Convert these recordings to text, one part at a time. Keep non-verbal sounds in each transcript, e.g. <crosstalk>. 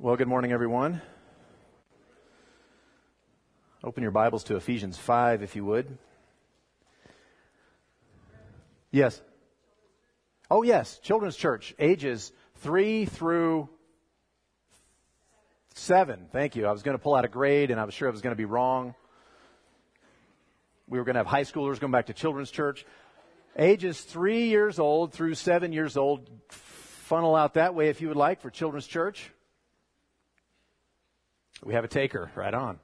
Well, good morning, everyone. Open your Bibles to Ephesians 5, if you would. Yes. Oh, yes, Children's Church, ages 3 through 7. Thank you. I was going to pull out a grade, and I was sure it was going to be wrong. We were going to have high schoolers going back to Children's Church. Ages 3 years old through 7 years old. Funnel out that way if you would like for Children's Church. We have a taker. Right on.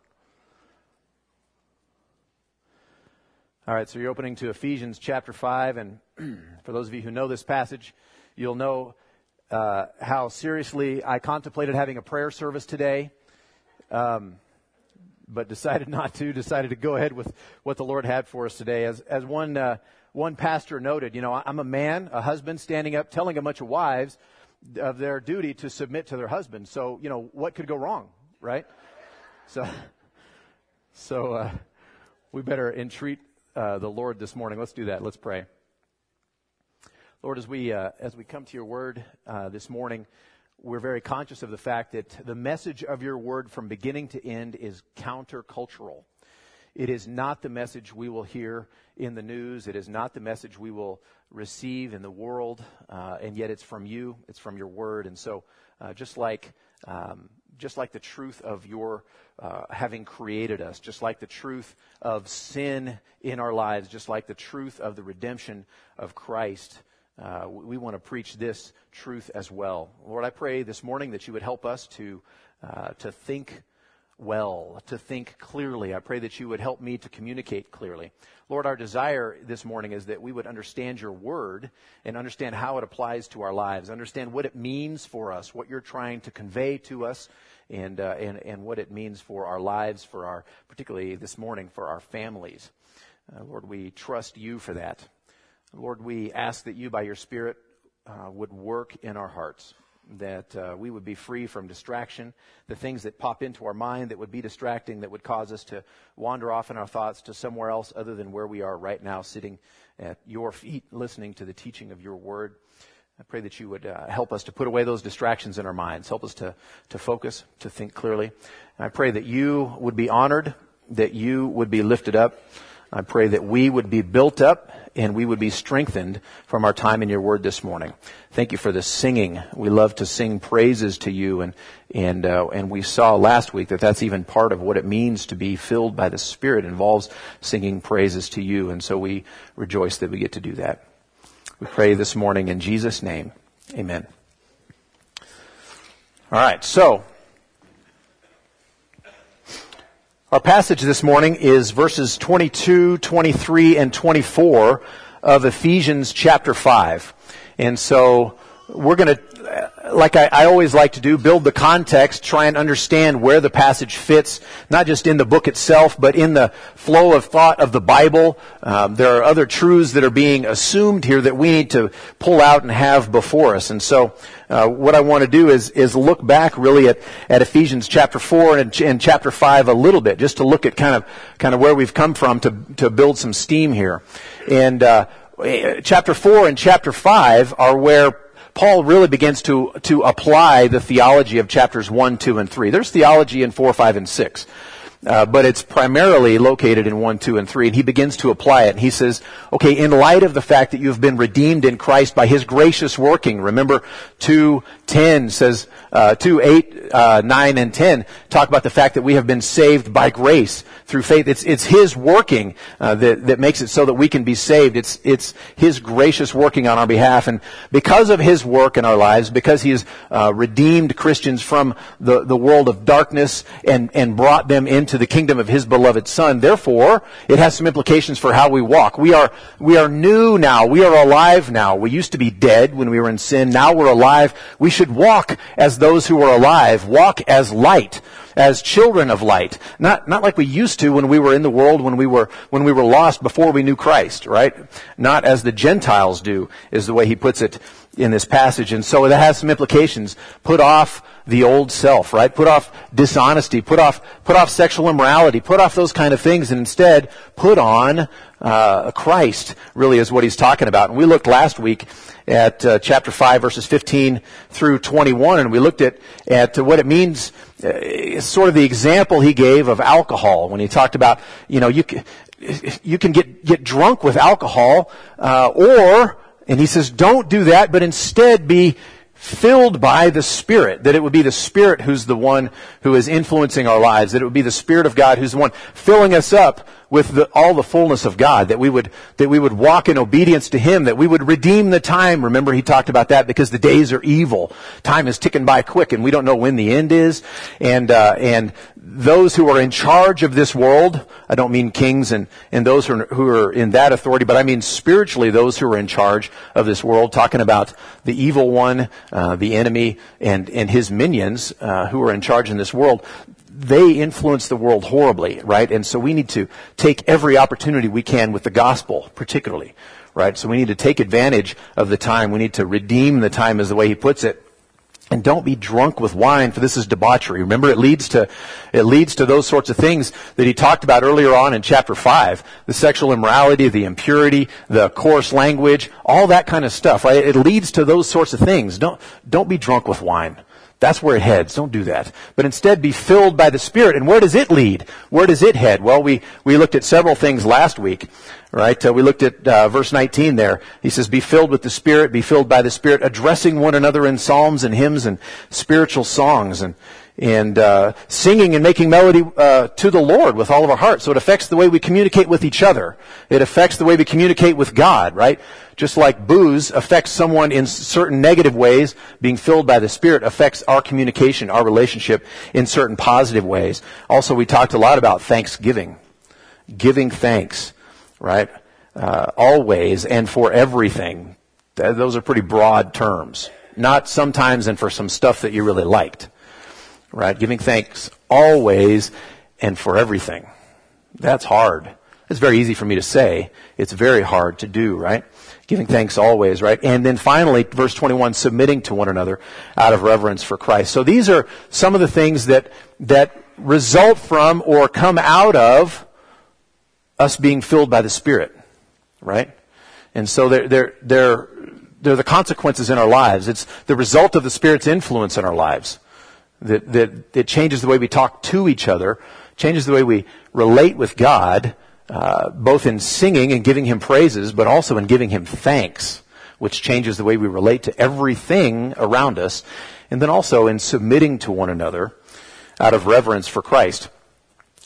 All right, so you're opening to Ephesians chapter 5, and <clears throat> for those of you who know this passage, you'll know uh, how seriously I contemplated having a prayer service today, um, but decided <laughs> not to, decided to go ahead with what the Lord had for us today. As, as one, uh, one pastor noted, you know, I'm a man, a husband, standing up telling a bunch of wives of their duty to submit to their husband. So, you know, what could go wrong? Right? So, so uh, we better entreat uh, the Lord this morning. Let's do that. Let's pray. Lord, as we uh, as we come to your word uh, this morning, we're very conscious of the fact that the message of your word from beginning to end is countercultural. It is not the message we will hear in the news. It is not the message we will receive in the world. Uh, and yet it's from you. It's from your word. And so, uh, just like um, just like the truth of your uh, having created us, just like the truth of sin in our lives, just like the truth of the redemption of Christ. Uh, we want to preach this truth as well. Lord, I pray this morning that you would help us to uh, to think well, to think clearly. I pray that you would help me to communicate clearly. Lord, our desire this morning is that we would understand your word and understand how it applies to our lives, understand what it means for us, what you're trying to convey to us, and, uh, and, and what it means for our lives, for our, particularly this morning, for our families. Uh, Lord, we trust you for that. Lord, we ask that you, by your Spirit, uh, would work in our hearts that uh, we would be free from distraction, the things that pop into our mind that would be distracting, that would cause us to wander off in our thoughts to somewhere else other than where we are right now, sitting at your feet, listening to the teaching of your word. I pray that you would uh, help us to put away those distractions in our minds, help us to, to focus, to think clearly. And I pray that you would be honored, that you would be lifted up. I pray that we would be built up and we would be strengthened from our time in your word this morning. Thank you for the singing. We love to sing praises to you and, and, uh, and we saw last week that that's even part of what it means to be filled by the Spirit involves singing praises to you. And so we rejoice that we get to do that. We pray this morning in Jesus' name. Amen. All right. So, Our passage this morning is verses 22, 23, and 24 of Ephesians chapter 5. And so we're going to, like I, I, always like to do, build the context, try and understand where the passage fits, not just in the book itself, but in the flow of thought of the Bible. Um, there are other truths that are being assumed here that we need to pull out and have before us. And so, uh, what I want to do is is look back really at, at Ephesians chapter four and, and chapter five a little bit, just to look at kind of kind of where we've come from to to build some steam here. And uh, chapter four and chapter five are where Paul really begins to, to apply the theology of chapters 1, 2, and 3. There's theology in 4, 5, and 6. Uh, but it's primarily located in 1, 2, and 3. And he begins to apply it. And he says, okay, in light of the fact that you've been redeemed in Christ by his gracious working, remember 2, 10 says, uh, 2, 8, uh, 9, and 10 talk about the fact that we have been saved by grace through faith. It's, it's his working uh, that, that makes it so that we can be saved. It's, it's his gracious working on our behalf. And because of his work in our lives, because he has uh, redeemed Christians from the, the world of darkness and, and brought them into the kingdom of his beloved son, therefore, it has some implications for how we walk. We are, we are new now. We are alive now. We used to be dead when we were in sin. Now we're alive. We should walk as those who are alive. Walk as light as children of light. Not, not like we used to when we were in the world, when we were, when we were lost before we knew Christ, right? Not as the Gentiles do, is the way he puts it in this passage. And so that has some implications. Put off the old self, right? Put off dishonesty, put off, put off sexual immorality, put off those kind of things, and instead put on uh, Christ, really is what he's talking about. And we looked last week at uh, chapter 5, verses 15 through 21, and we looked at, at what it means, uh, sort of the example he gave of alcohol when he talked about, you know, you can, you can get, get drunk with alcohol, uh, or, and he says, don't do that, but instead be filled by the Spirit, that it would be the Spirit who's the one who is influencing our lives, that it would be the Spirit of God who's the one filling us up with the, all the fullness of God, that we would, that we would walk in obedience to Him, that we would redeem the time. Remember, he talked about that because the days are evil. Time is ticking by quick and we don't know when the end is. And, uh, and those who are in charge of this world, I don't mean kings and, and those who are, who are in that authority, but I mean spiritually those who are in charge of this world, talking about the evil one, uh, the enemy, and, and his minions uh, who are in charge in this world. They influence the world horribly, right? And so we need to take every opportunity we can with the gospel, particularly, right? So we need to take advantage of the time. We need to redeem the time, is the way he puts it and don't be drunk with wine, for this is debauchery. Remember, it leads to, it leads to those sorts of things that he talked about earlier on in chapter 5. The sexual immorality, the impurity, the coarse language, all that kind of stuff, right? It leads to those sorts of things. Don't, don't be drunk with wine. That's where it heads. Don't do that. But instead be filled by the Spirit. And where does it lead? Where does it head? Well, we, we looked at several things last week, right? Uh, we looked at uh, verse 19 there. He says, be filled with the Spirit, be filled by the Spirit, addressing one another in psalms and hymns and spiritual songs and, and uh, singing and making melody uh, to the Lord with all of our heart. So it affects the way we communicate with each other. It affects the way we communicate with God, right? Just like booze affects someone in certain negative ways, being filled by the Spirit affects our communication, our relationship in certain positive ways. Also, we talked a lot about thanksgiving, giving thanks, right? Uh, always and for everything. Those are pretty broad terms. Not sometimes and for some stuff that you really liked, right? Giving thanks always and for everything. That's hard. It's very easy for me to say. It's very hard to do, right? Giving thanks always, right? And then finally, verse 21, submitting to one another out of reverence for Christ. So these are some of the things that, that result from or come out of us being filled by the Spirit, right? And so they're, they're, they're, they're the consequences in our lives. It's the result of the Spirit's influence in our lives. That, that it changes the way we talk to each other, changes the way we relate with God, uh, both in singing and giving him praises, but also in giving him thanks, which changes the way we relate to everything around us, and then also in submitting to one another out of reverence for Christ.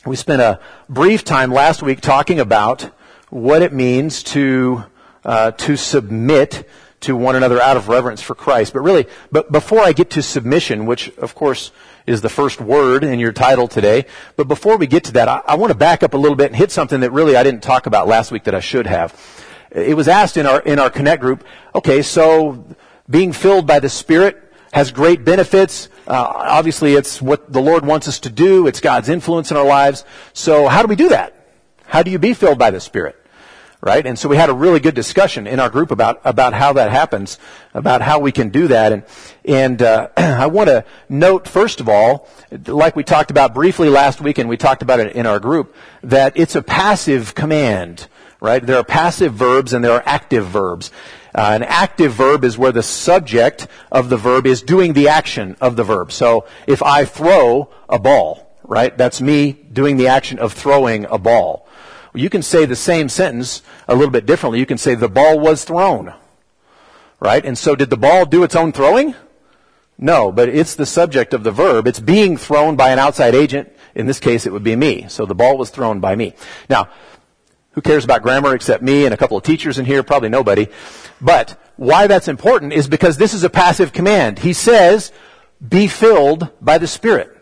We spent a brief time last week talking about what it means to uh, to submit to one another out of reverence for Christ. But really, but before I get to submission, which of course is the first word in your title today. But before we get to that, I, I want to back up a little bit and hit something that really I didn't talk about last week that I should have. It was asked in our, in our Connect group, okay, so being filled by the Spirit has great benefits. Uh, obviously, it's what the Lord wants us to do. It's God's influence in our lives. So how do we do that? How do you be filled by the Spirit? Right? And so we had a really good discussion in our group about about how that happens, about how we can do that. And and uh, <clears throat> I want to note first of all, like we talked about briefly last week, and we talked about it in our group, that it's a passive command, right? There are passive verbs and there are active verbs. Uh, an active verb is where the subject of the verb is doing the action of the verb. So if I throw a ball, right, that's me doing the action of throwing a ball. You can say the same sentence a little bit differently. You can say the ball was thrown. Right? And so did the ball do its own throwing? No, but it's the subject of the verb. It's being thrown by an outside agent. In this case, it would be me. So the ball was thrown by me. Now, who cares about grammar except me and a couple of teachers in here? Probably nobody. But why that's important is because this is a passive command. He says, be filled by the Spirit.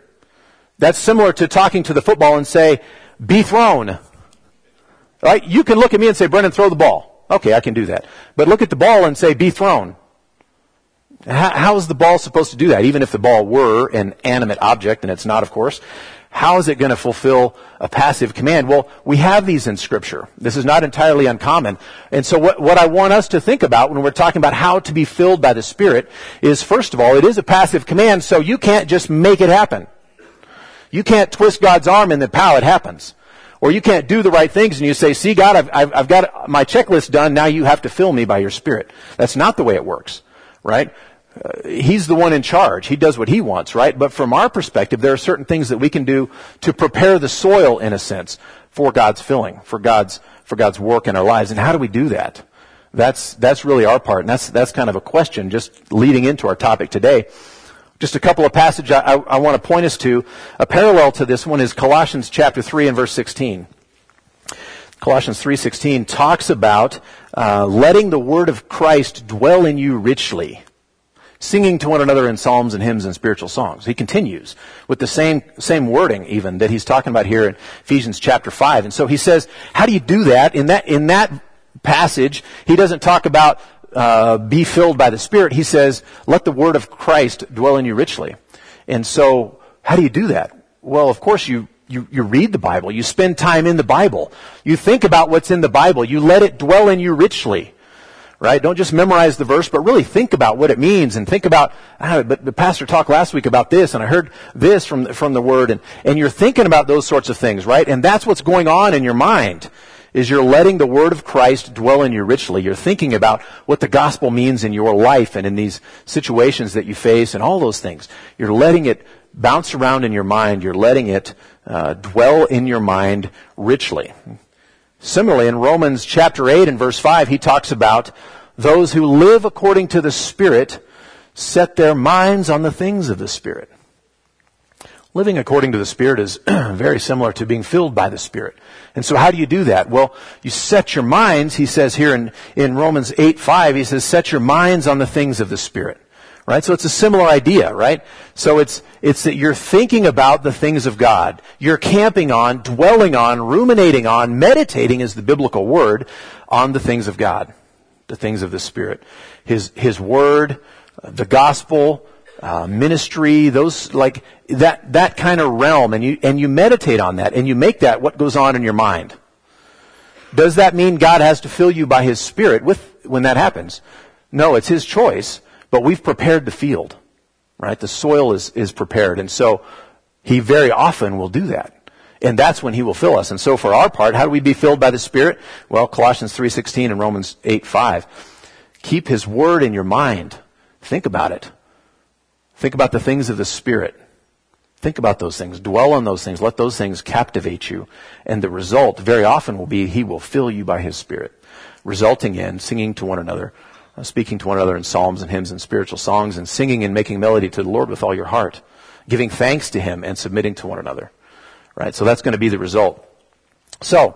That's similar to talking to the football and say, be thrown. Right? You can look at me and say, Brendan, throw the ball. Okay, I can do that. But look at the ball and say, be thrown. How, how is the ball supposed to do that? Even if the ball were an animate object, and it's not, of course. How is it going to fulfill a passive command? Well, we have these in Scripture. This is not entirely uncommon. And so what, what I want us to think about when we're talking about how to be filled by the Spirit is, first of all, it is a passive command, so you can't just make it happen. You can't twist God's arm and then pow, it happens. Or you can't do the right things and you say, see God, I've, I've, I've got my checklist done, now you have to fill me by your Spirit. That's not the way it works, right? Uh, he's the one in charge. He does what he wants, right? But from our perspective, there are certain things that we can do to prepare the soil, in a sense, for God's filling, for God's, for God's work in our lives. And how do we do that? That's, that's really our part. And that's, that's kind of a question just leading into our topic today. Just a couple of passages I, I, I want to point us to. A parallel to this one is Colossians chapter 3 and verse 16. Colossians 3.16 talks about uh, letting the word of Christ dwell in you richly singing to one another in psalms and hymns and spiritual songs. He continues with the same, same wording even that he's talking about here in Ephesians chapter 5. And so he says, how do you do that? In that, in that passage, he doesn't talk about uh, be filled by the Spirit. He says, let the word of Christ dwell in you richly. And so, how do you do that? Well, of course, you, you, you read the Bible. You spend time in the Bible. You think about what's in the Bible. You let it dwell in you richly right? Don't just memorize the verse, but really think about what it means and think about, ah, but the pastor talked last week about this and I heard this from, from the word and, and you're thinking about those sorts of things, right? And that's what's going on in your mind is you're letting the word of Christ dwell in you richly. You're thinking about what the gospel means in your life and in these situations that you face and all those things. You're letting it bounce around in your mind. You're letting it uh, dwell in your mind richly. Similarly, in Romans chapter 8 and verse 5, he talks about those who live according to the Spirit set their minds on the things of the Spirit. Living according to the Spirit is <clears throat> very similar to being filled by the Spirit. And so how do you do that? Well, you set your minds, he says here in, in Romans 8, 5, he says, set your minds on the things of the Spirit. Right? So it's a similar idea, right? So it's, it's that you're thinking about the things of God. You're camping on, dwelling on, ruminating on, meditating is the biblical word, on the things of God. The things of the Spirit. His, His Word, the gospel, uh, ministry, those, like, that, that kind of realm. And you, and you meditate on that and you make that what goes on in your mind. Does that mean God has to fill you by His Spirit with, when that happens? No, it's His choice. But we've prepared the field, right? The soil is, is prepared. And so he very often will do that. And that's when he will fill us. And so for our part, how do we be filled by the Spirit? Well, Colossians 3.16 and Romans 8.5. Keep his word in your mind. Think about it. Think about the things of the Spirit. Think about those things. Dwell on those things. Let those things captivate you. And the result very often will be he will fill you by his Spirit, resulting in singing to one another uh, speaking to one another in psalms and hymns and spiritual songs and singing and making melody to the Lord with all your heart, giving thanks to Him and submitting to one another. Right? So that's going to be the result. So,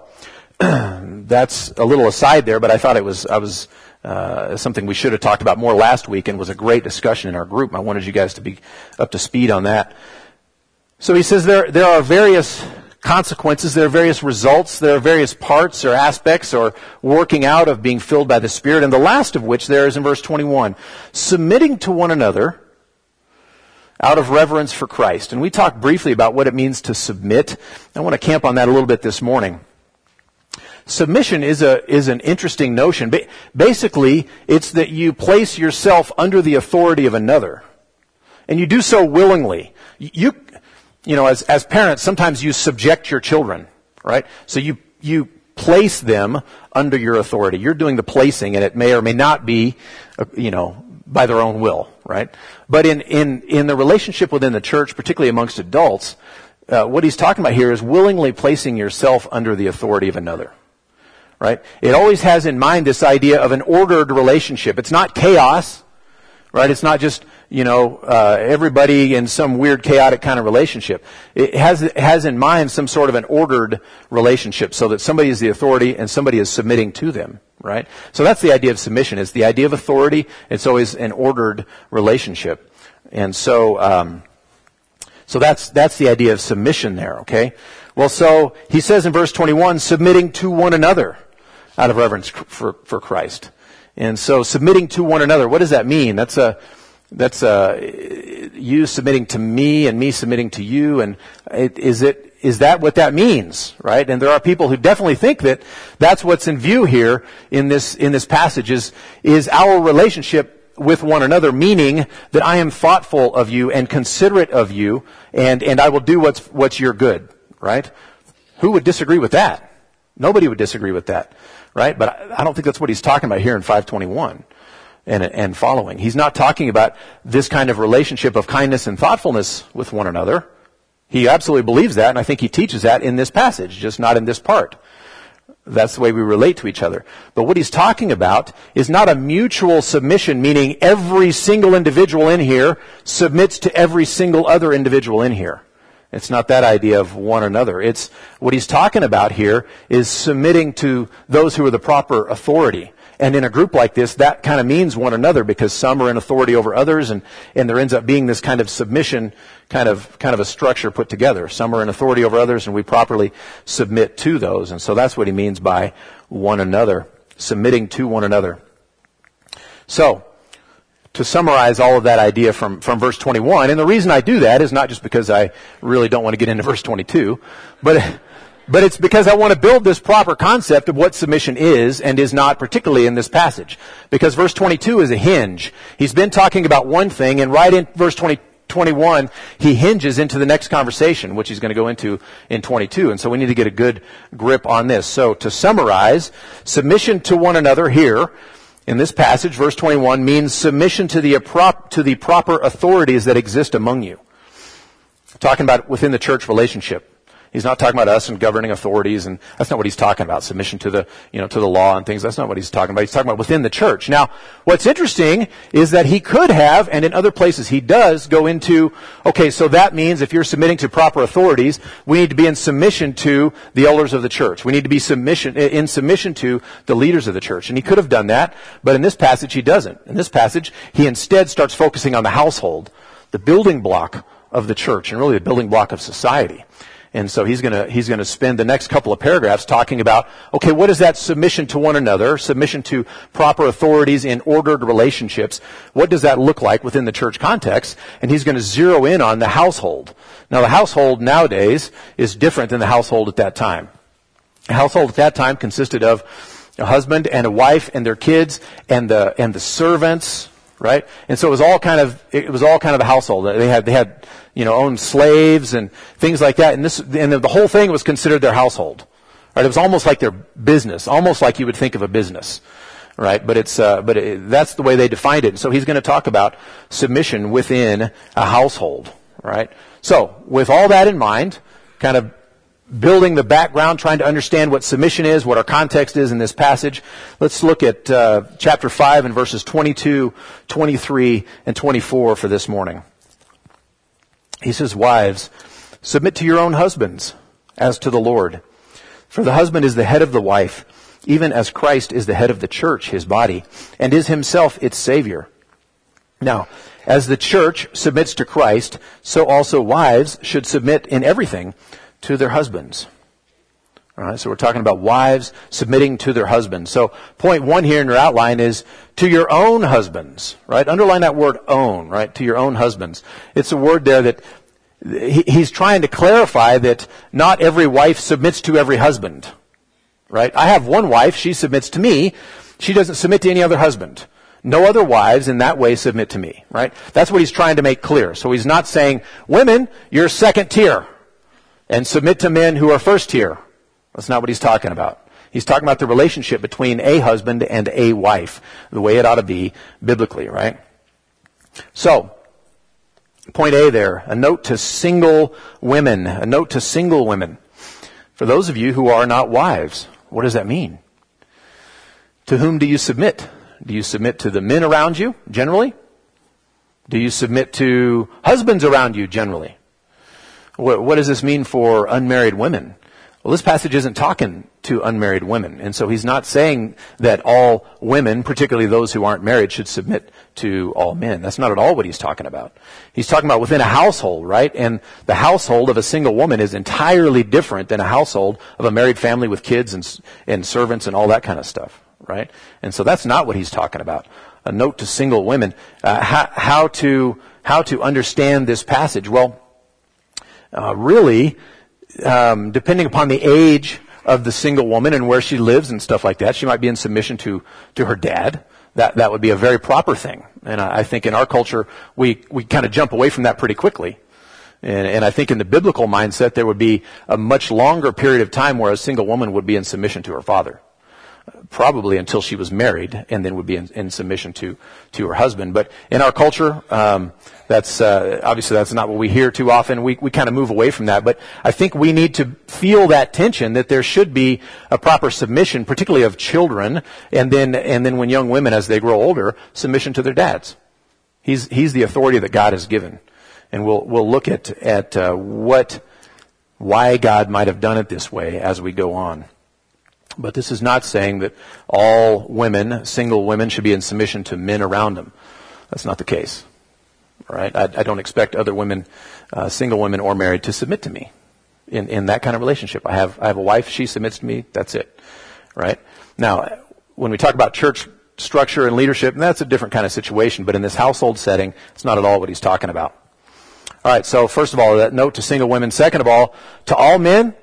<clears throat> that's a little aside there, but I thought it was, I was, uh, something we should have talked about more last week and was a great discussion in our group. I wanted you guys to be up to speed on that. So he says there, there are various consequences. There are various results. There are various parts or aspects or working out of being filled by the Spirit. And the last of which there is in verse 21. Submitting to one another out of reverence for Christ. And we talked briefly about what it means to submit. I want to camp on that a little bit this morning. Submission is a is an interesting notion. Ba- basically, it's that you place yourself under the authority of another, and you do so willingly. You you know, as, as parents, sometimes you subject your children, right? So you, you place them under your authority. You're doing the placing and it may or may not be, uh, you know, by their own will, right? But in, in, in the relationship within the church, particularly amongst adults, uh, what he's talking about here is willingly placing yourself under the authority of another. Right? It always has in mind this idea of an ordered relationship. It's not chaos, right? It's not just you know, uh, everybody in some weird chaotic kind of relationship. It has, it has in mind some sort of an ordered relationship so that somebody is the authority and somebody is submitting to them, right? So that's the idea of submission. It's the idea of authority. It's always an ordered relationship. And so, um, so that's, that's the idea of submission there, okay? Well, so he says in verse 21, submitting to one another out of reverence for, for Christ. And so submitting to one another, what does that mean? That's a, that's uh, you submitting to me and me submitting to you. And it, is it is that what that means, right? And there are people who definitely think that that's what's in view here in this in this passage is is our relationship with one another, meaning that I am thoughtful of you and considerate of you, and and I will do what's what's your good, right? Who would disagree with that? Nobody would disagree with that, right? But I, don't think that's what he's talking about here in 521 and, and following. He's not talking about this kind of relationship of kindness and thoughtfulness with one another. He absolutely believes that, and I think he teaches that in this passage, just not in this part. That's the way we relate to each other. But what he's talking about is not a mutual submission, meaning every single individual in here submits to every single other individual in here. It's not that idea of one another. It's what he's talking about here is submitting to those who are the proper authority. And in a group like this, that kind of means one another because some are in authority over others and, and there ends up being this kind of submission, kind of, kind of a structure put together. Some are in authority over others and we properly submit to those. And so that's what he means by one another, submitting to one another. So, to summarize all of that idea from, from verse 21, and the reason I do that is not just because I really don't want to get into verse 22, but but it's because I want to build this proper concept of what submission is and is not, particularly in this passage. Because verse 22 is a hinge. He's been talking about one thing, and right in verse 20, 21, he hinges into the next conversation, which he's going to go into in 22. And so we need to get a good grip on this. So to summarize, submission to one another here in this passage, verse 21, means submission to the, to the proper authorities that exist among you. Talking about within the church relationship. He's not talking about us and governing authorities, and that's not what he's talking about. Submission to the, you know, to the law and things. That's not what he's talking about. He's talking about within the church. Now, what's interesting is that he could have, and in other places he does, go into, okay, so that means if you're submitting to proper authorities, we need to be in submission to the elders of the church. We need to be submission, in submission to the leaders of the church. And he could have done that, but in this passage he doesn't. In this passage, he instead starts focusing on the household, the building block of the church, and really the building block of society. And so he's going to he's going to spend the next couple of paragraphs talking about okay, what is that submission to one another, submission to proper authorities in ordered relationships? What does that look like within the church context? And he's going to zero in on the household. Now, the household nowadays is different than the household at that time. The household at that time consisted of a husband and a wife and their kids and the and the servants, right? And so it was all kind of it was all kind of a household. They had they had you know, owned slaves and things like that. And this, and the whole thing was considered their household. Right? It was almost like their business, almost like you would think of a business. Right? But it's, uh, but it, that's the way they defined it. So he's going to talk about submission within a household. Right? So, with all that in mind, kind of building the background, trying to understand what submission is, what our context is in this passage. Let's look at uh, chapter 5 and verses 22, 23, and 24 for this morning. He says, Wives, submit to your own husbands as to the Lord. For the husband is the head of the wife, even as Christ is the head of the church, his body, and is himself its Savior. Now, as the church submits to Christ, so also wives should submit in everything to their husbands. All right, so we're talking about wives submitting to their husbands. So point one here in your outline is to your own husbands, right? Underline that word own, right? To your own husbands. It's a word there that he's trying to clarify that not every wife submits to every husband, right? I have one wife, she submits to me. She doesn't submit to any other husband. No other wives in that way submit to me, right? That's what he's trying to make clear. So he's not saying, women, you're second tier and submit to men who are first tier. That's not what he's talking about. He's talking about the relationship between a husband and a wife, the way it ought to be biblically, right? So, point A there, a note to single women, a note to single women. For those of you who are not wives, what does that mean? To whom do you submit? Do you submit to the men around you, generally? Do you submit to husbands around you, generally? What, what does this mean for unmarried women? Well, this passage isn't talking to unmarried women. And so he's not saying that all women, particularly those who aren't married, should submit to all men. That's not at all what he's talking about. He's talking about within a household, right? And the household of a single woman is entirely different than a household of a married family with kids and, and servants and all that kind of stuff, right? And so that's not what he's talking about. a note to single women. Uh, how, how, to, how to understand this passage? Well, uh, really, um, depending upon the age of the single woman and where she lives and stuff like that, she might be in submission to, to her dad. That, that would be a very proper thing. And I, I think in our culture, we, we kind of jump away from that pretty quickly. And, and, I think in the biblical mindset, there would be a much longer period of time where a single woman would be in submission to her father probably until she was married, and then would be in, in submission to to her husband. But in our culture, um, that's uh, obviously that's not what we hear too often. We we kind of move away from that. But I think we need to feel that tension that there should be a proper submission, particularly of children, and then and then when young women, as they grow older, submission to their dads. He's he's the authority that God has given, and we'll we'll look at at uh, what why God might have done it this way as we go on. But this is not saying that all women, single women, should be in submission to men around them. That's not the case. Right? I, I don't expect other women, uh, single women or married, to submit to me in, in that kind of relationship. I have, I have a wife, she submits to me, that's it. Right? Now, when we talk about church structure and leadership, and that's a different kind of situation, but in this household setting, it's not at all what he's talking about. All right, so first of all, that note to single women. Second of all, to all men,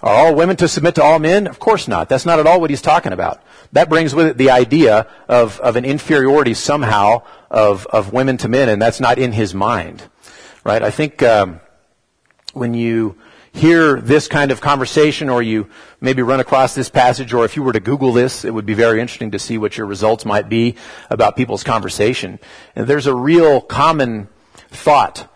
are all women to submit to all men? Of course not. That's not at all what he's talking about. That brings with it the idea of, of an inferiority somehow of, of women to men, and that's not in his mind. Right? I think um, when you hear this kind of conversation or you maybe run across this passage or if you were to Google this, it would be very interesting to see what your results might be about people's conversation. And there's a real common thought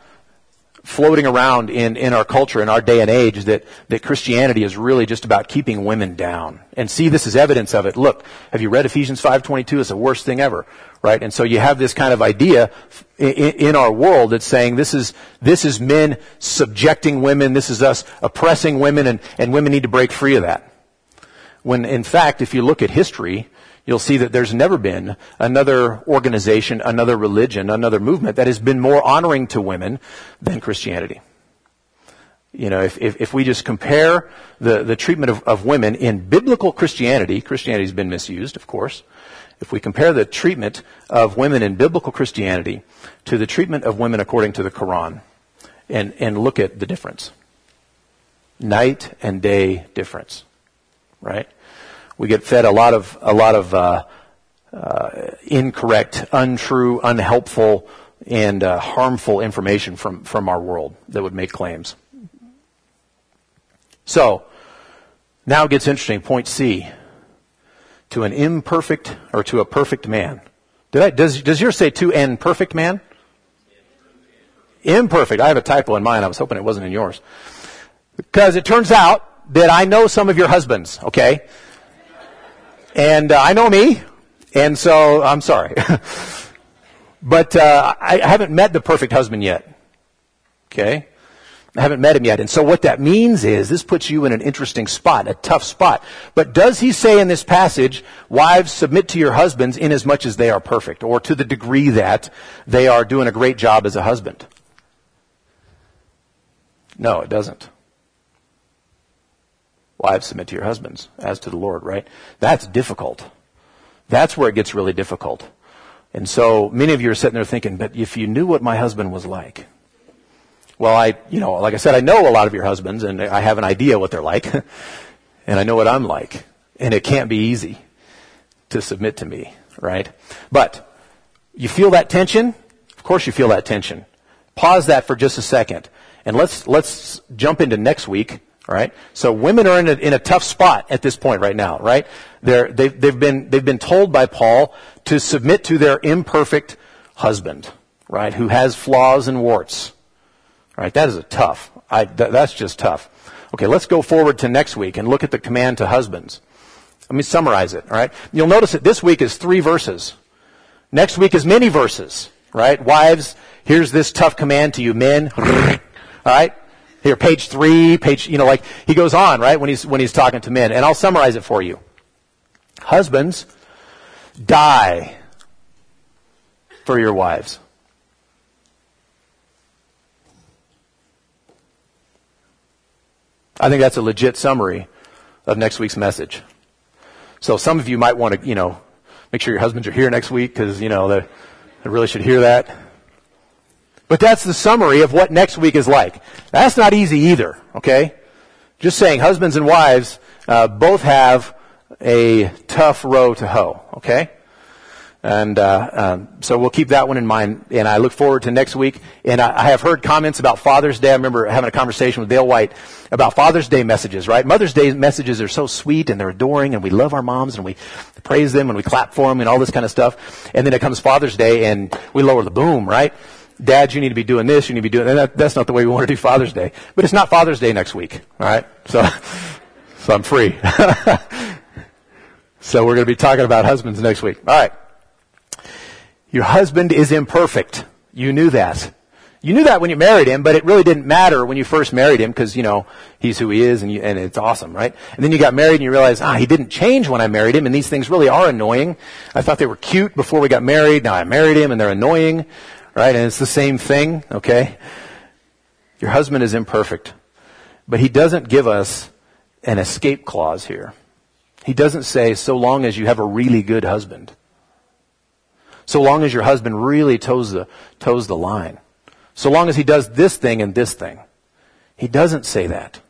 floating around in, in our culture, in our day and age, that, that Christianity is really just about keeping women down. And see this as evidence of it. Look, have you read Ephesians 5.22? It's the worst thing ever. Right? And so you have this kind of idea in, in our world that's saying this is, this is men subjecting women, this is us oppressing women, and, and women need to break free of that. When in fact, if you look at history, you'll see that there's never been another organization, another religion, another movement that has been more honoring to women than Christianity. You know, if, if, if we just compare the, the treatment of, of women in biblical Christianity, Christianity has been misused, of course. If we compare the treatment of women in biblical Christianity to the treatment of women according to the Quran, and, and look at the difference. Night and day difference. Right? We get fed a lot of a lot of uh, uh, incorrect, untrue, unhelpful, and uh, harmful information from from our world that would make claims. So now it gets interesting. Point C: to an imperfect or to a perfect man. I, does does yours say to an perfect man? Imperfect. I have a typo in mine. I was hoping it wasn't in yours. Because it turns out that I know some of your husbands, okay? And uh, I know me, and so I'm sorry. <laughs> but uh, I haven't met the perfect husband yet. Okay? I haven't met him yet. And so what that means is this puts you in an interesting spot, a tough spot. But does he say in this passage, wives, submit to your husbands in as much as they are perfect, or to the degree that they are doing a great job as a husband? No, it doesn't. Wives, submit to your husbands as to the Lord, right? That's difficult. That's where it gets really difficult. And so many of you are sitting there thinking, but if you knew what my husband was like. Well, I, you know, like I said, I know a lot of your husbands and I have an idea what they're like. <laughs> and I know what I'm like. And it can't be easy to submit to me, right? But you feel that tension? Of course you feel that tension. Pause that for just a second. And let's, let's jump into next week right? So women are in a, in a tough spot at this point right now, right? They're, they've, they've, been, they've been told by Paul to submit to their imperfect husband, right? Who has flaws and warts, right? That is a tough. I, th- that's just tough. Okay, let's go forward to next week and look at the command to husbands. Let me summarize it, all right? You'll notice that this week is three verses. Next week is many verses, right? Wives, here's this tough command to you men, all right? Here, page three, page, you know, like he goes on, right, when he's, when he's talking to men. And I'll summarize it for you. Husbands, die for your wives. I think that's a legit summary of next week's message. So some of you might want to, you know, Make sure your husbands are here next week because, you know, they, they really should hear that. But that's the summary of what next week is like. That's not easy either, okay? Just saying, husbands and wives uh, both have a tough row to hoe, okay? And uh, um, so we'll keep that one in mind. And I look forward to next week. And I, I, have heard comments about Father's Day. I remember having a conversation with Dale White about Father's Day messages, right? Mother's Day messages are so sweet and they're adoring and we love our moms and we praise them and we clap for them and all this kind of stuff. And then it comes Father's Day and we lower the boom, right? Dads, you need to be doing this, you need to be doing that. That's not the way we want to do Father's Day. But it's not Father's Day next week, all right? So, <laughs> so I'm free. <laughs> so we're going to be talking about husbands next week. All right. Your husband is imperfect. You knew that. You knew that when you married him, but it really didn't matter when you first married him because, you know, he's who he is and, you, and it's awesome, right? And then you got married and you realize, ah, he didn't change when I married him and these things really are annoying. I thought they were cute before we got married. Now I married him and they're annoying, right? And it's the same thing, okay? Your husband is imperfect, but he doesn't give us an escape clause here. He doesn't say, so long as you have a really good husband so long as your husband really toes the, toes the line. So long as he does this thing and this thing. He doesn't say that.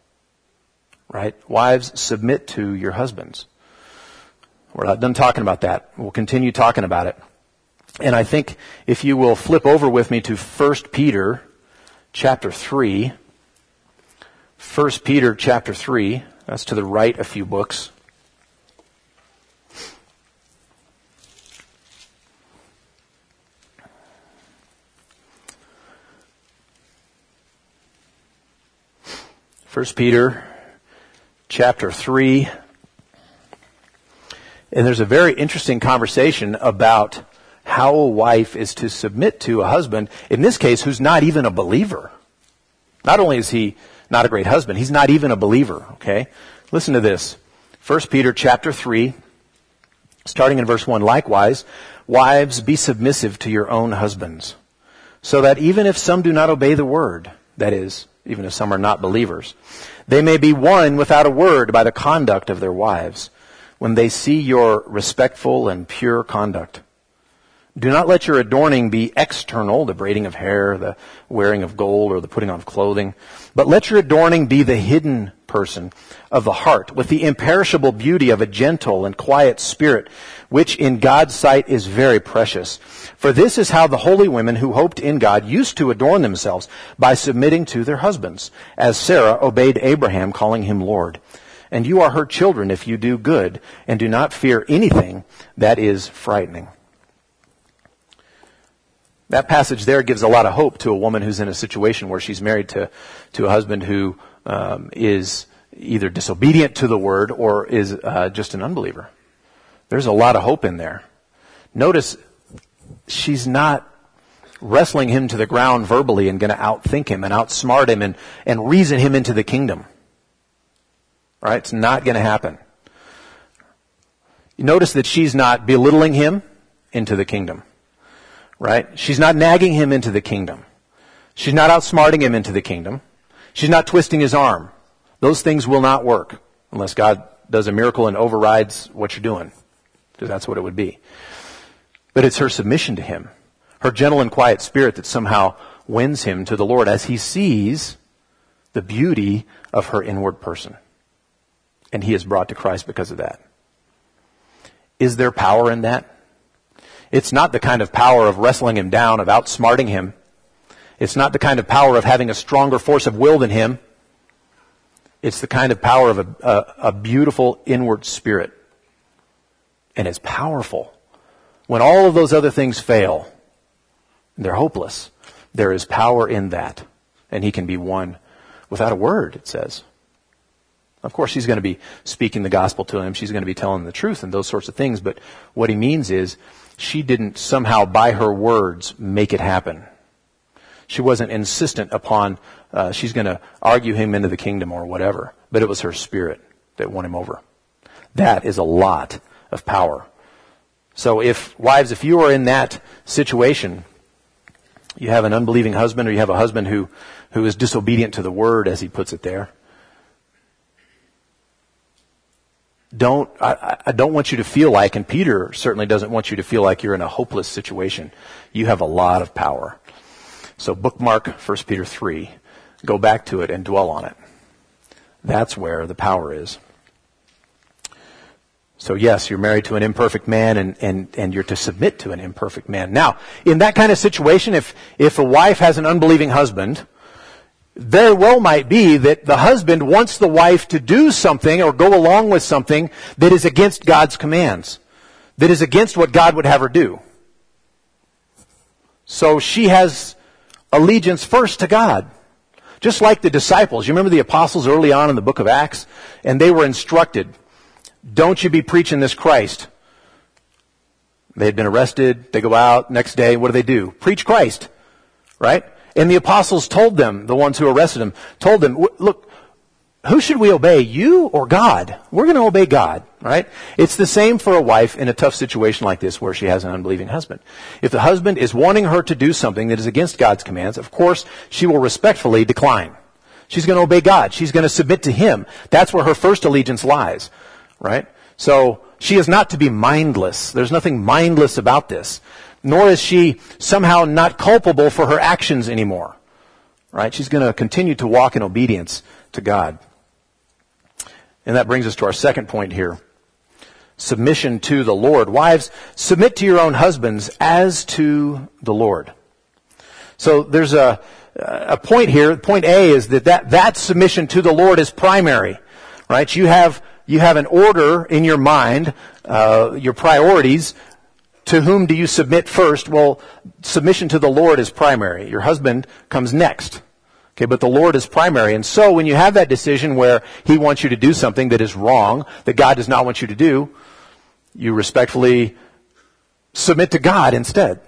Right? Wives, submit to your husbands. We're not done talking about that. We'll continue talking about it. And I think if you will flip over with me to 1 Peter chapter 3. 1 Peter chapter 3. That's to the right a few books. First Peter chapter 3. And there's a very interesting conversation about how a wife is to submit to a husband, in this case, who's not even a believer. Not only is he not a great husband, he's not even a believer, okay? Listen to this. 1 Peter chapter 3, starting in verse 1. Likewise, wives, be submissive to your own husbands, so that even if some do not obey the word, that is, even if some are not believers. They may be won without a word by the conduct of their wives when they see your respectful and pure conduct. Do not let your adorning be external, the braiding of hair, the wearing of gold, or the putting on of clothing, but let your adorning be the hidden person of the heart, with the imperishable beauty of a gentle and quiet spirit, which in God's sight is very precious. For this is how the holy women who hoped in God used to adorn themselves by submitting to their husbands, as Sarah obeyed Abraham, calling him Lord. And you are her children if you do good and do not fear anything that is frightening. That passage there gives a lot of hope to a woman who's in a situation where she's married to, to a husband who um, is either disobedient to the word or is uh, just an unbeliever. There's a lot of hope in there. Notice she's not wrestling him to the ground verbally and going to outthink him and outsmart him and, and reason him into the kingdom. Right? It's not going to happen. Notice that she's not belittling him into the kingdom. Right? She's not nagging him into the kingdom. She's not outsmarting him into the kingdom. She's not twisting his arm. Those things will not work unless God does a miracle and overrides what you're doing. Because that's what it would be. But it's her submission to him, her gentle and quiet spirit that somehow wins him to the Lord as he sees the beauty of her inward person. And he is brought to Christ because of that. Is there power in that? It's not the kind of power of wrestling him down, of outsmarting him. It's not the kind of power of having a stronger force of will than him. It's the kind of power of a, a, a beautiful inward spirit. And it's powerful. When all of those other things fail, they're hopeless. There is power in that. And he can be won without a word, it says. Of course, she's going to be speaking the gospel to him. She's going to be telling the truth and those sorts of things. But what he means is she didn't somehow, by her words, make it happen. She wasn't insistent upon uh, she's going to argue him into the kingdom or whatever. But it was her spirit that won him over. That is a lot of power. So if, wives, if you are in that situation, you have an unbelieving husband or you have a husband who, who is disobedient to the word, as he puts it there, don't, I, I don't want you to feel like, and Peter certainly doesn't want you to feel like you're in a hopeless situation. You have a lot of power. So bookmark 1 Peter 3. Go back to it and dwell on it. That's where the power is. So yes, you're married to an imperfect man and, and, and you're to submit to an imperfect man. Now, in that kind of situation, if, if a wife has an unbelieving husband, very well might be that the husband wants the wife to do something or go along with something that is against God's commands, that is against what God would have her do. So she has allegiance first to God. Just like the disciples. You remember the apostles early on in the book of Acts? And they were instructed, don't you be preaching this Christ. They had been arrested. They go out next day. What do they do? Preach Christ. Right? And the apostles told them, the ones who arrested him, told them, look, who should we obey, you or God? We're going to obey God, right? It's the same for a wife in a tough situation like this where she has an unbelieving husband. If the husband is wanting her to do something that is against God's commands, of course, she will respectfully decline. She's going to obey God. She's going to submit to Him. That's where her first allegiance lies, right? So she is not to be mindless. There's nothing mindless about this nor is she somehow not culpable for her actions anymore. Right? She's going to continue to walk in obedience to God. And that brings us to our second point here. Submission to the Lord. Wives, submit to your own husbands as to the Lord. So there's a, a point here. Point A is that, that that submission to the Lord is primary. Right? You have, you have an order in your mind, uh, your priorities to whom do you submit first? Well, submission to the Lord is primary. Your husband comes next. Okay, but the Lord is primary. And so when you have that decision where He wants you to do something that is wrong, that God does not want you to do, you respectfully submit to God instead.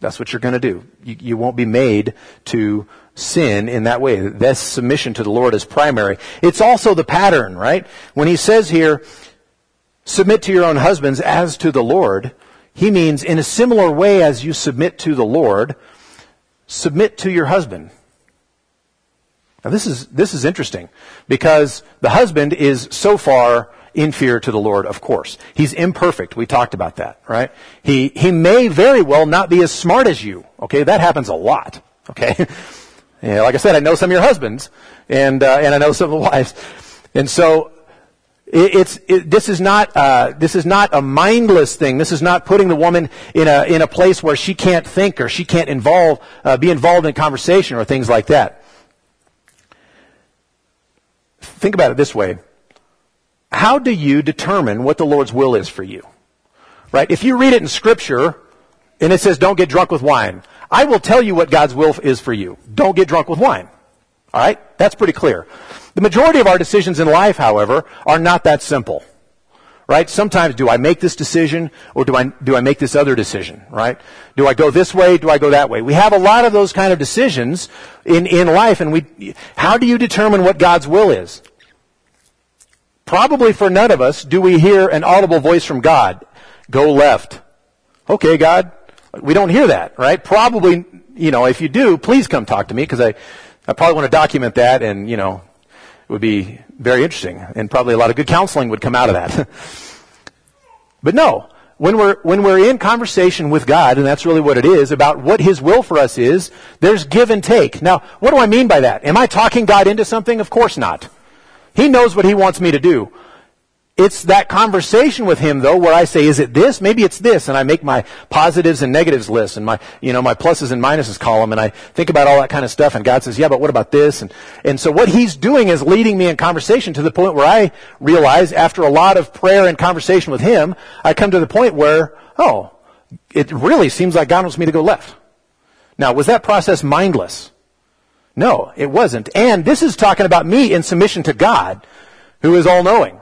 That's what you're going to do. You, you, won't be made to sin in that way. This submission to the Lord is primary. It's also the pattern, right? When he says here, submit to your own husbands as to the Lord, he means, in a similar way as you submit to the Lord, submit to your husband. Now this is, this is interesting because the husband is so far inferior to the Lord, of course. He's imperfect. We talked about that, right? He, he may very well not be as smart as you. Okay. That happens a lot. Okay. <laughs> yeah, like I said, I know some of your husbands and, uh, and I know some of the <laughs> wives. And so it's, it, this, is not, uh, this is not a mindless thing. This is not putting the woman in a, in a place where she can't think or she can't involve, uh, be involved in conversation or things like that. Think about it this way. How do you determine what the Lord's will is for you? Right? If you read it in Scripture and it says, don't get drunk with wine, I will tell you what God's will is for you. Don't get drunk with wine. All right? That's pretty clear. The majority of our decisions in life, however, are not that simple. Right? Sometimes do I make this decision or do I, do I make this other decision? Right? Do I go this way? Do I go that way? We have a lot of those kind of decisions in, in life and we, how do you determine what God's will is? Probably for none of us do we hear an audible voice from God. Go left. Okay, God. We don't hear that, right? Probably, you know, if you do, please come talk to me because I, I probably want to document that and, you know, it would be very interesting and probably a lot of good counseling would come out of that. <laughs> but no, when we're, when we're in conversation with God, and that's really what it is, about what His will for us is, there's give and take. Now, what do I mean by that? Am I talking God into something? Of course not. He knows what He wants me to do. It's that conversation with him though where I say, is it this? Maybe it's this. And I make my positives and negatives list and my, you know, my pluses and minuses column and I think about all that kind of stuff and God says, yeah, but what about this? And, and so what he's doing is leading me in conversation to the point where I realize after a lot of prayer and conversation with him, I come to the point where, oh, it really seems like God wants me to go left. Now, was that process mindless? No, it wasn't. And this is talking about me in submission to God, who is all knowing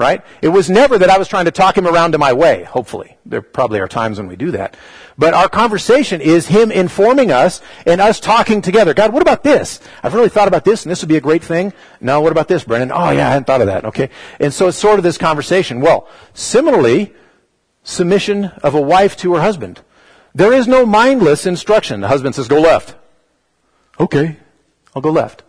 right? It was never that I was trying to talk him around to my way, hopefully. There probably are times when we do that. But our conversation is him informing us and us talking together. God, what about this? I've really thought about this and this would be a great thing. No, what about this, Brennan? Oh yeah, I hadn't thought of that. Okay. And so it's sort of this conversation. Well, similarly, submission of a wife to her husband. There is no mindless instruction. The husband says, go left. Okay. I'll go left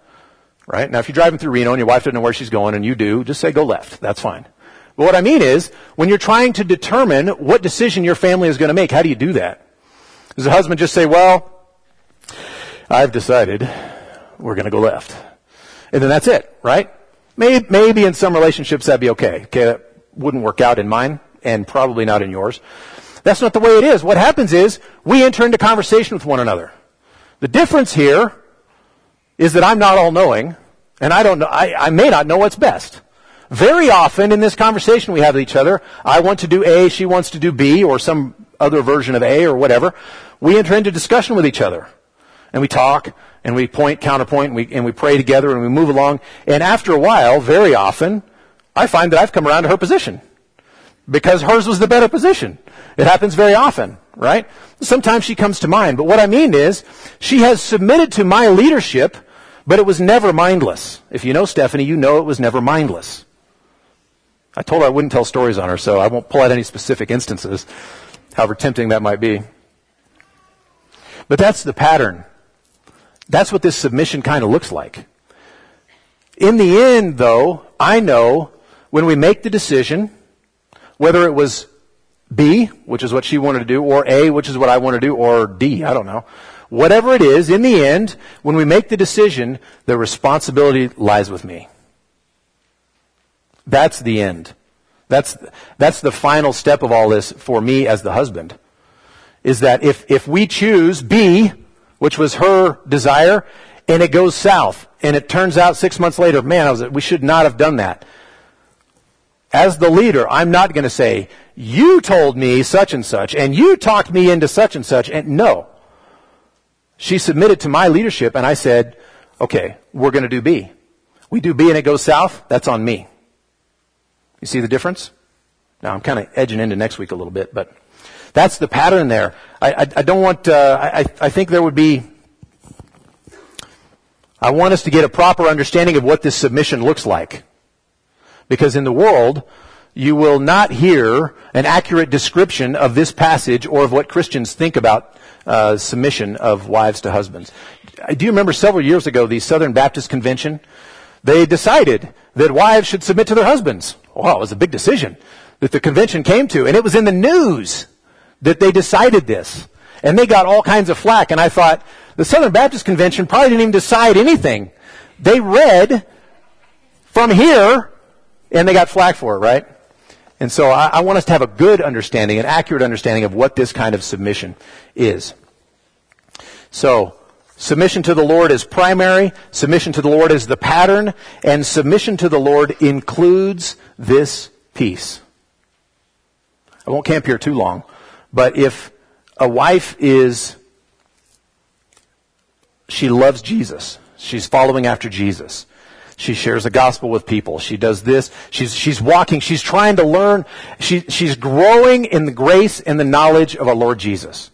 right? Now, if you're driving through Reno and your wife doesn't know where she's going and you do, just say go left. That's fine. But what I mean is, when you're trying to determine what decision your family is going to make, how do you do that? Does the husband just say, well, I've decided we're going to go left. And then that's it, right? Maybe, maybe in some relationships that'd be okay. Okay, that wouldn't work out in mine and probably not in yours. That's not the way it is. What happens is we enter into conversation with one another. The difference here is that I'm not all knowing and I don't know, I, I may not know what's best. Very often in this conversation we have with each other, I want to do A, she wants to do B, or some other version of A or whatever. We enter into discussion with each other. And we talk, and we point, counterpoint, and we, and we pray together, and we move along. And after a while, very often, I find that I've come around to her position. Because hers was the better position. It happens very often, right? Sometimes she comes to mind. But what I mean is, she has submitted to my leadership, but it was never mindless. If you know Stephanie, you know it was never mindless. I told her I wouldn't tell stories on her, so I won't pull out any specific instances, however tempting that might be. But that's the pattern. That's what this submission kind of looks like. In the end, though, I know when we make the decision, whether it was B, which is what she wanted to do, or A, which is what I want to do, or D, I don't know. Whatever it is, in the end, when we make the decision, the responsibility lies with me. That's the end. That's, that's the final step of all this for me as the husband. Is that if, if we choose B, which was her desire, and it goes south, and it turns out six months later, man, was, we should not have done that. As the leader, I'm not going to say, you told me such and such, and you talked me into such and such, and no. She submitted to my leadership, and I said, okay, we're going to do B. We do B and it goes south, that's on me. You see the difference? Now I'm kind of edging into next week a little bit, but that's the pattern there. I, I, I don't want, uh, I, I think there would be, I want us to get a proper understanding of what this submission looks like. Because in the world, you will not hear an accurate description of this passage or of what Christians think about uh, submission of wives to husbands. Do you remember several years ago the Southern Baptist Convention? They decided that wives should submit to their husbands. Wow, it was a big decision that the convention came to. And it was in the news that they decided this. And they got all kinds of flack. And I thought, the Southern Baptist Convention probably didn't even decide anything. They read from here, and they got flack for it, right? And so I, I want us to have a good understanding, an accurate understanding of what this kind of submission is. So, Submission to the Lord is primary. Submission to the Lord is the pattern. And submission to the Lord includes this piece. I won't camp here too long. But if a wife is, she loves Jesus. She's following after Jesus. She shares the gospel with people. She does this. She's, she's walking. She's trying to learn. She, she's growing in the grace and the knowledge of our Lord Jesus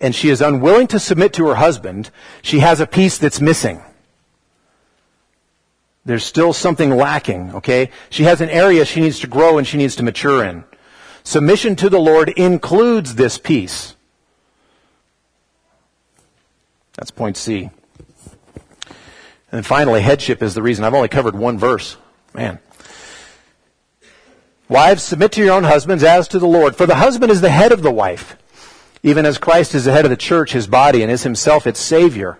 and she is unwilling to submit to her husband, she has a piece that's missing. There's still something lacking, okay? She has an area she needs to grow and she needs to mature in. Submission to the Lord includes this piece. That's point C. And finally, headship is the reason. I've only covered one verse. Man. Wives, submit to your own husbands as to the Lord. For the husband is the head of the wife even as Christ is the head of the church, his body, and is himself its Savior.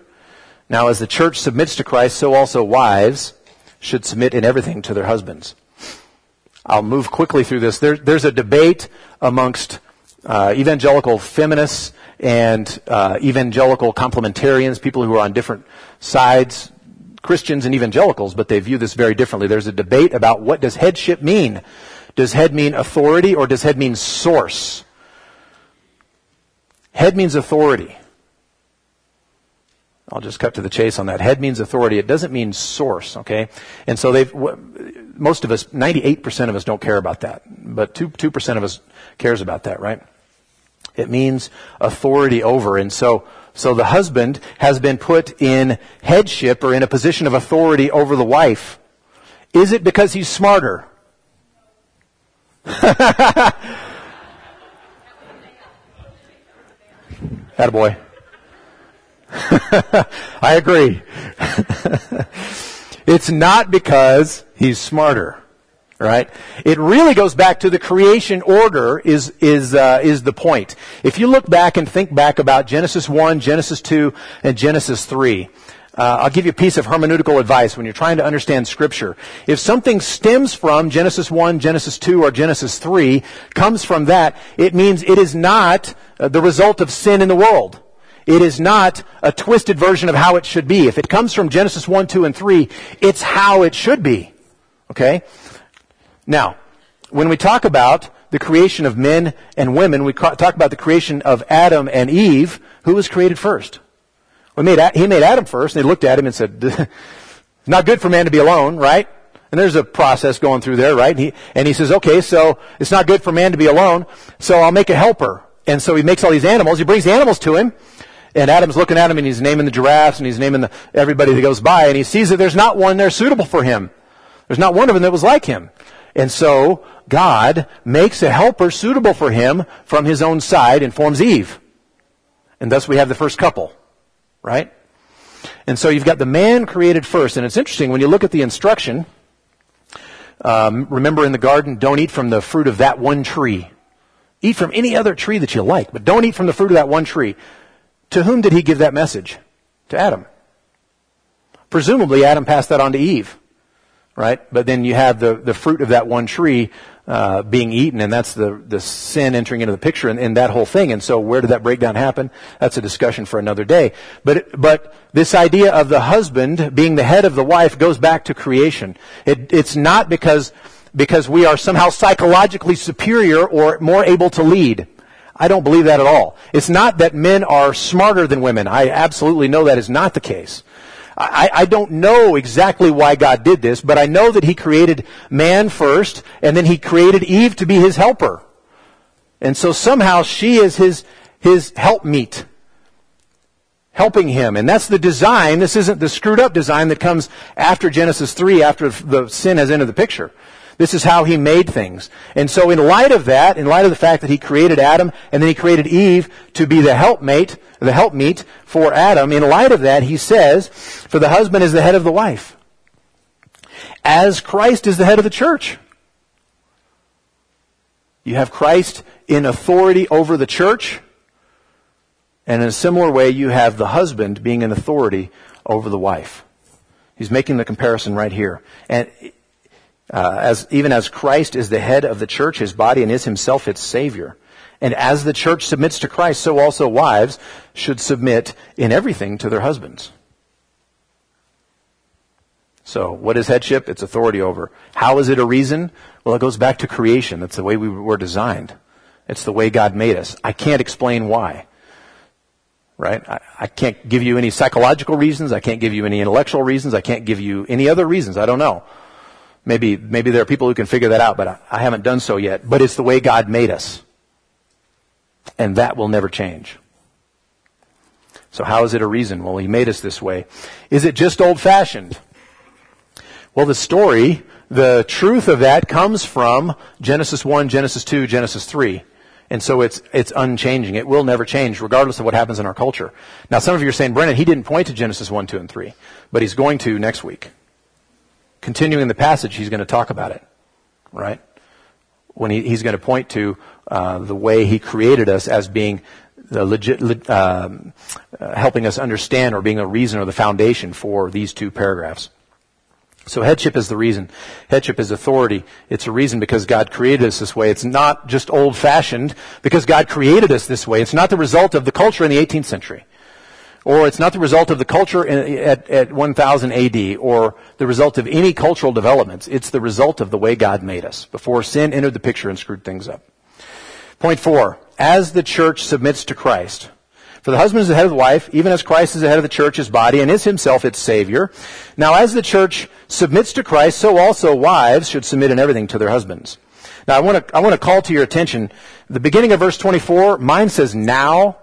Now, as the church submits to Christ, so also wives should submit in everything to their husbands. I'll move quickly through this. There, there's a debate amongst uh, evangelical feminists and uh, evangelical complementarians, people who are on different sides, Christians and evangelicals, but they view this very differently. There's a debate about what does headship mean? Does head mean authority or does head mean source? Head means authority. I'll just cut to the chase on that. Head means authority. It doesn't mean source, okay? And so they've, most of us, 98% of us don't care about that. But 2, 2% of us cares about that, right? It means authority over. And so, so the husband has been put in headship or in a position of authority over the wife. Is it because he's smarter? <laughs> Attaboy. <laughs> I agree. <laughs> it's not because he's smarter. Right? It really goes back to the creation order is, is, uh, is the point. If you look back and think back about Genesis 1, Genesis 2, and Genesis 3, uh, I'll give you a piece of hermeneutical advice when you're trying to understand Scripture. If something stems from Genesis 1, Genesis 2, or Genesis 3, comes from that, it means it is not uh, the result of sin in the world. It is not a twisted version of how it should be. If it comes from Genesis 1, 2, and 3, it's how it should be. Okay? Now, when we talk about the creation of men and women, we talk about the creation of Adam and Eve, who was created first? We made, he made Adam first, and they looked at him and said, <laughs> not good for man to be alone, right? And there's a process going through there, right? And he, and he says, okay, so it's not good for man to be alone, so I'll make a helper. And so he makes all these animals. He brings the animals to him, and Adam's looking at him, and he's naming the giraffes, and he's naming the, everybody that goes by, and he sees that there's not one there suitable for him. There's not one of them that was like him. And so God makes a helper suitable for him from his own side and forms Eve. And thus we have the first couple, right? And so you've got the man created first. And it's interesting when you look at the instruction. Um, remember in the garden, don't eat from the fruit of that one tree. Eat from any other tree that you like, but don't eat from the fruit of that one tree. To whom did he give that message? To Adam. Presumably, Adam passed that on to Eve right? But then you have the, the fruit of that one tree uh, being eaten, and that's the, the sin entering into the picture and, and, that whole thing. And so where did that breakdown happen? That's a discussion for another day. But, but this idea of the husband being the head of the wife goes back to creation. It, it's not because, because we are somehow psychologically superior or more able to lead. I don't believe that at all. It's not that men are smarter than women. I absolutely know that is not the case. I, I don't know exactly why God did this, but I know that He created man first, and then He created Eve to be His helper. And so somehow she is His, His helpmeet helping him. And that's the design. This isn't the screwed up design that comes after Genesis 3, after the sin has entered the picture. This is how he made things. And so in light of that, in light of the fact that he created Adam and then he created Eve to be the helpmate, the helpmeet for Adam, in light of that, he says, for the husband is the head of the wife. As Christ is the head of the church. You have Christ in authority over the church. And in a similar way, you have the husband being in authority over the wife. He's making the comparison right here. And uh, as even as Christ is the head of the church, his body, and is himself its savior. And as the church submits to Christ, so also wives should submit in everything to their husbands. So, what is headship? It's authority over. How is it a reason? Well, it goes back to creation. That's the way we were designed. It's the way God made us. I can't explain why. Right? I, I can't give you any psychological reasons. I can't give you any intellectual reasons. I can't give you any other reasons. I don't know. Maybe, maybe there are people who can figure that out, but I, I haven't done so yet. But it's the way God made us. And that will never change. So how is it a reason? Well, he made us this way. Is it just old fashioned? Well, the story, the truth of that comes from Genesis 1, Genesis 2, Genesis 3. And so it's, it's unchanging. It will never change, regardless of what happens in our culture. Now, some of you are saying, Brennan, he didn't point to Genesis 1, 2, and 3, but he's going to next week continuing the passage, he's going to talk about it, right? When he, he's going to point to uh, the way he created us as being the legit, um, uh, helping us understand or being a reason or the foundation for these two paragraphs. So headship is the reason. Headship is authority. It's a reason because God created us this way. It's not just old fashioned because God created us this way. It's not the result of the culture in the 18th century or it's not the result of the culture at, at 1000 AD, or the result of any cultural developments. It's the result of the way God made us before sin entered the picture and screwed things up. Point four, as the church submits to Christ. For the husband is the head of the wife, even as Christ is the head of the church, his body, and is himself its Savior. Now, as the church submits to Christ, so also wives should submit in everything to their husbands. Now, I want to, I want to call to your attention, the beginning of verse 24, mine says now,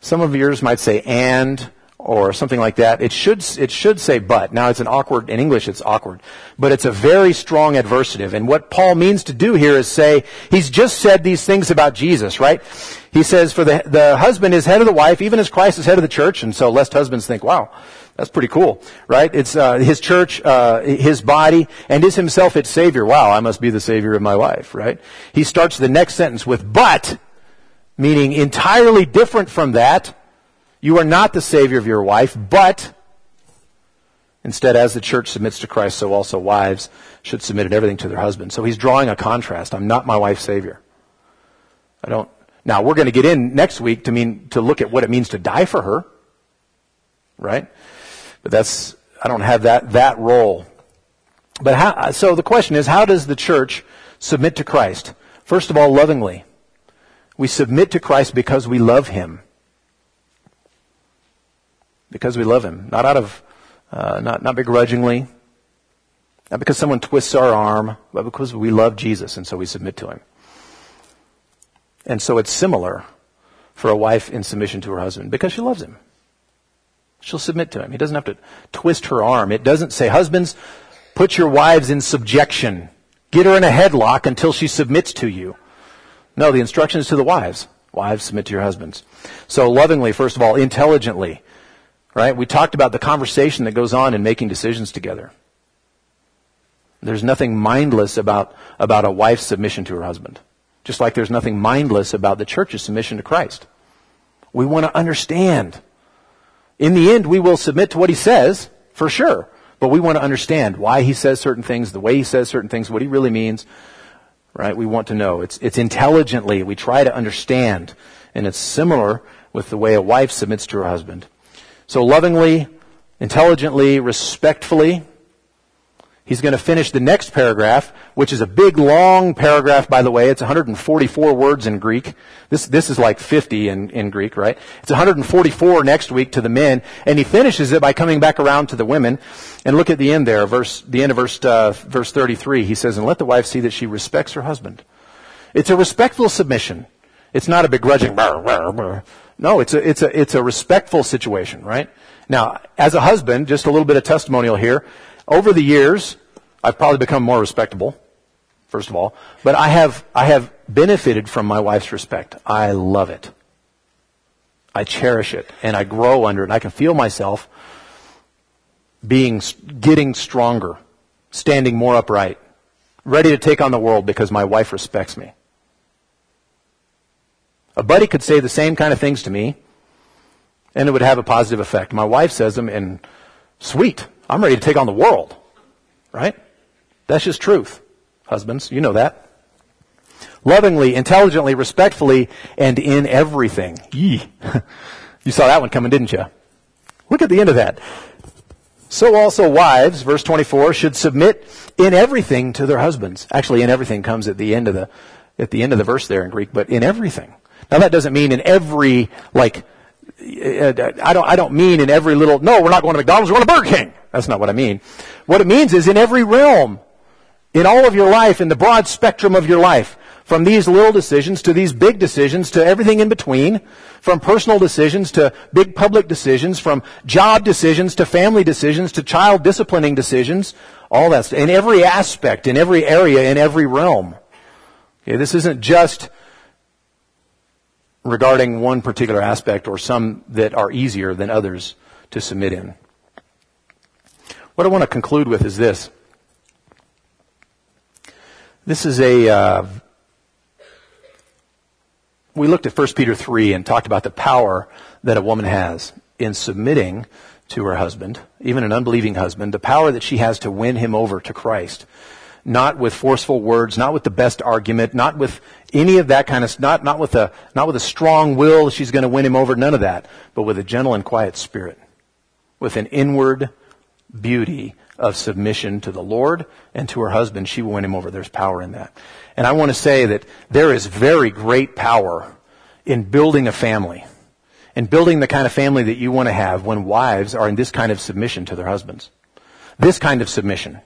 some of yours might say and or something like that. It should, it should say but. Now it's an awkward, in English it's awkward. But it's a very strong adversative. And what Paul means to do here is say, he's just said these things about Jesus, right? He says, for the, the husband is head of the wife, even as Christ is head of the church. And so lest husbands think, wow, That's pretty cool, right? It's uh, his church, uh, his body, and is himself its savior. Wow, I must be the savior of my wife, right? He starts the next sentence with but, meaning entirely different from that. You are not the savior of your wife, but instead, as the church submits to Christ, so also wives should submit in everything to their husbands. So he's drawing a contrast. I'm not my wife's savior. I don't. Now we're going to get in next week to mean to look at what it means to die for her, right? But that's, I don't have that, that role. But how, so the question is, how does the church submit to Christ? First of all, lovingly. We submit to Christ because we love Him. Because we love Him. Not out of, uh, not, not begrudgingly. Not because someone twists our arm, but because we love Jesus and so we submit to Him. And so it's similar for a wife in submission to her husband because she loves Him. She'll submit to him. He doesn't have to twist her arm. It doesn't say, husbands, put your wives in subjection. Get her in a headlock until she submits to you. No, the instruction is to the wives. Wives, submit to your husbands. So lovingly, first of all, intelligently. Right? We talked about the conversation that goes on in making decisions together. There's nothing mindless about, about a wife's submission to her husband. Just like there's nothing mindless about the church's submission to Christ. We want to understand in the end, we will submit to what he says, for sure. But we want to understand why he says certain things, the way he says certain things, what he really means. Right? We want to know. It's, it's intelligently. We try to understand. And it's similar with the way a wife submits to her husband. So lovingly, intelligently, respectfully, He's going to finish the next paragraph, which is a big, long paragraph, by the way. It's 144 words in Greek. This, this is like 50 in, in Greek, right? It's 144 next week to the men, and he finishes it by coming back around to the women. And look at the end there, verse, the end of verse, uh, verse 33. He says, and let the wife see that she respects her husband. It's a respectful submission. It's not a begrudging, brr, brr, brr. no, it's a, it's a, it's a respectful situation, right? Now, as a husband, just a little bit of testimonial here. Over the years, I've probably become more respectable, first of all, but I have, I have benefited from my wife's respect. I love it. I cherish it and I grow under it. I can feel myself being, getting stronger, standing more upright, ready to take on the world because my wife respects me. A buddy could say the same kind of things to me and it would have a positive effect. My wife says them and sweet. I'm ready to take on the world. Right? That's just truth. Husbands, you know that. Lovingly, intelligently, respectfully, and in everything. Yee. <laughs> you saw that one coming, didn't you? Look at the end of that. So also wives, verse 24, should submit in everything to their husbands. Actually, in everything comes at the end of the, at the end of the verse there in Greek, but in everything. Now that doesn't mean in every, like, I don't, I don't mean in every little, no, we're not going to McDonald's, we're going to Burger King. That's not what I mean. What it means is in every realm, in all of your life, in the broad spectrum of your life, from these little decisions to these big decisions to everything in between, from personal decisions to big public decisions, from job decisions to family decisions to child disciplining decisions, all that in every aspect, in every area, in every realm. Okay, this isn't just regarding one particular aspect or some that are easier than others to submit in. What I want to conclude with is this. This is a. Uh, we looked at 1 Peter 3 and talked about the power that a woman has in submitting to her husband, even an unbelieving husband, the power that she has to win him over to Christ not with forceful words, not with the best argument, not with any of that kind of, not, not with a, not with a strong will, she's going to win him over, none of that, but with a gentle and quiet spirit, with an inward beauty of submission to the Lord and to her husband, she will win him over. There's power in that. And I want to say that there is very great power in building a family and building the kind of family that you want to have when wives are in this kind of submission to their husbands. This kind of submission.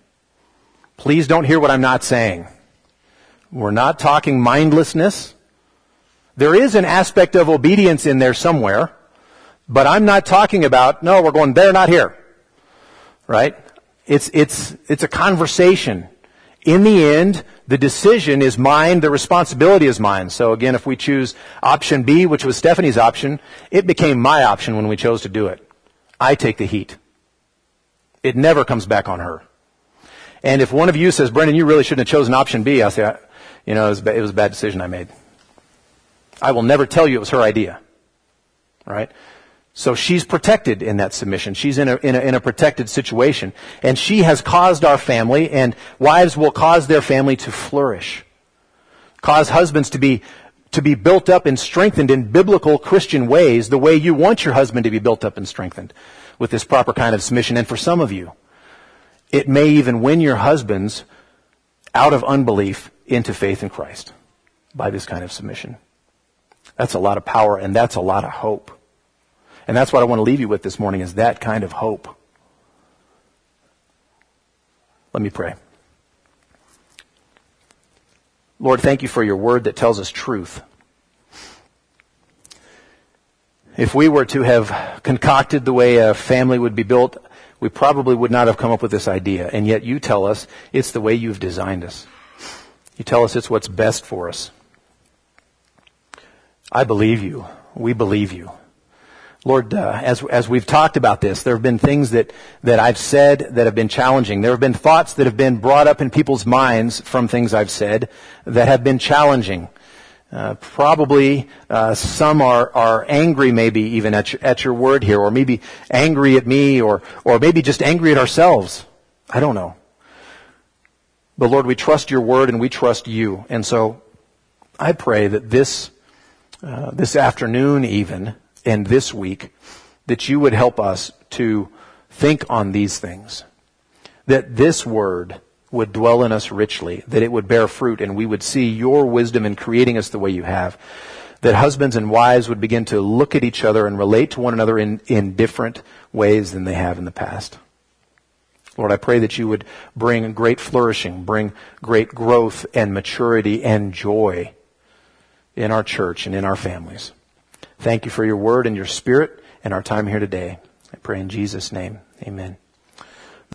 Please don't hear what I'm not saying. We're not talking mindlessness. There is an aspect of obedience in there somewhere, but I'm not talking about, no, we're going there, not here. Right? It's, it's, it's a conversation. In the end, the decision is mine, the responsibility is mine. So again, if we choose option B, which was Stephanie's option, it became my option when we chose to do it. I take the heat. It never comes back on her. And if one of you says, Brennan, you really shouldn't have chosen option B, I'll say, you know, it was, it was a bad decision I made. I will never tell you it was her idea. Right? So she's protected in that submission. She's in a, in a, in a protected situation. And she has caused our family, and wives will cause their family to flourish. Cause husbands to be, to be built up and strengthened in biblical Christian ways, the way you want your husband to be built up and strengthened with this proper kind of submission. And for some of you, it may even win your husbands out of unbelief into faith in Christ by this kind of submission. That's a lot of power and that's a lot of hope. And that's what I want to leave you with this morning is that kind of hope. Let me pray. Lord, thank you for your word that tells us truth. If we were to have concocted the way a family would be built, we probably would not have come up with this idea. And yet you tell us it's the way you've designed us. You tell us it's what's best for us. I believe you. We believe you. Lord, uh, as, as we've talked about this, there have been things that, that I've said that have been challenging. There have been thoughts that have been brought up in people's minds from things I've said that have been challenging. Uh, probably uh, some are, are angry maybe even at your, at your word here, or maybe angry at me, or, or maybe just angry at ourselves. I don't know. But Lord, we trust your word and we trust you. And so I pray that this, uh, this afternoon even, and this week, that you would help us to think on these things. That this word would dwell in us richly, that it would bear fruit, and we would see your wisdom in creating us the way you have. That husbands and wives would begin to look at each other and relate to one another in, in different ways than they have in the past. Lord, I pray that you would bring great flourishing, bring great growth and maturity and joy in our church and in our families. Thank you for your word and your spirit and our time here today. I pray in Jesus' name. Amen.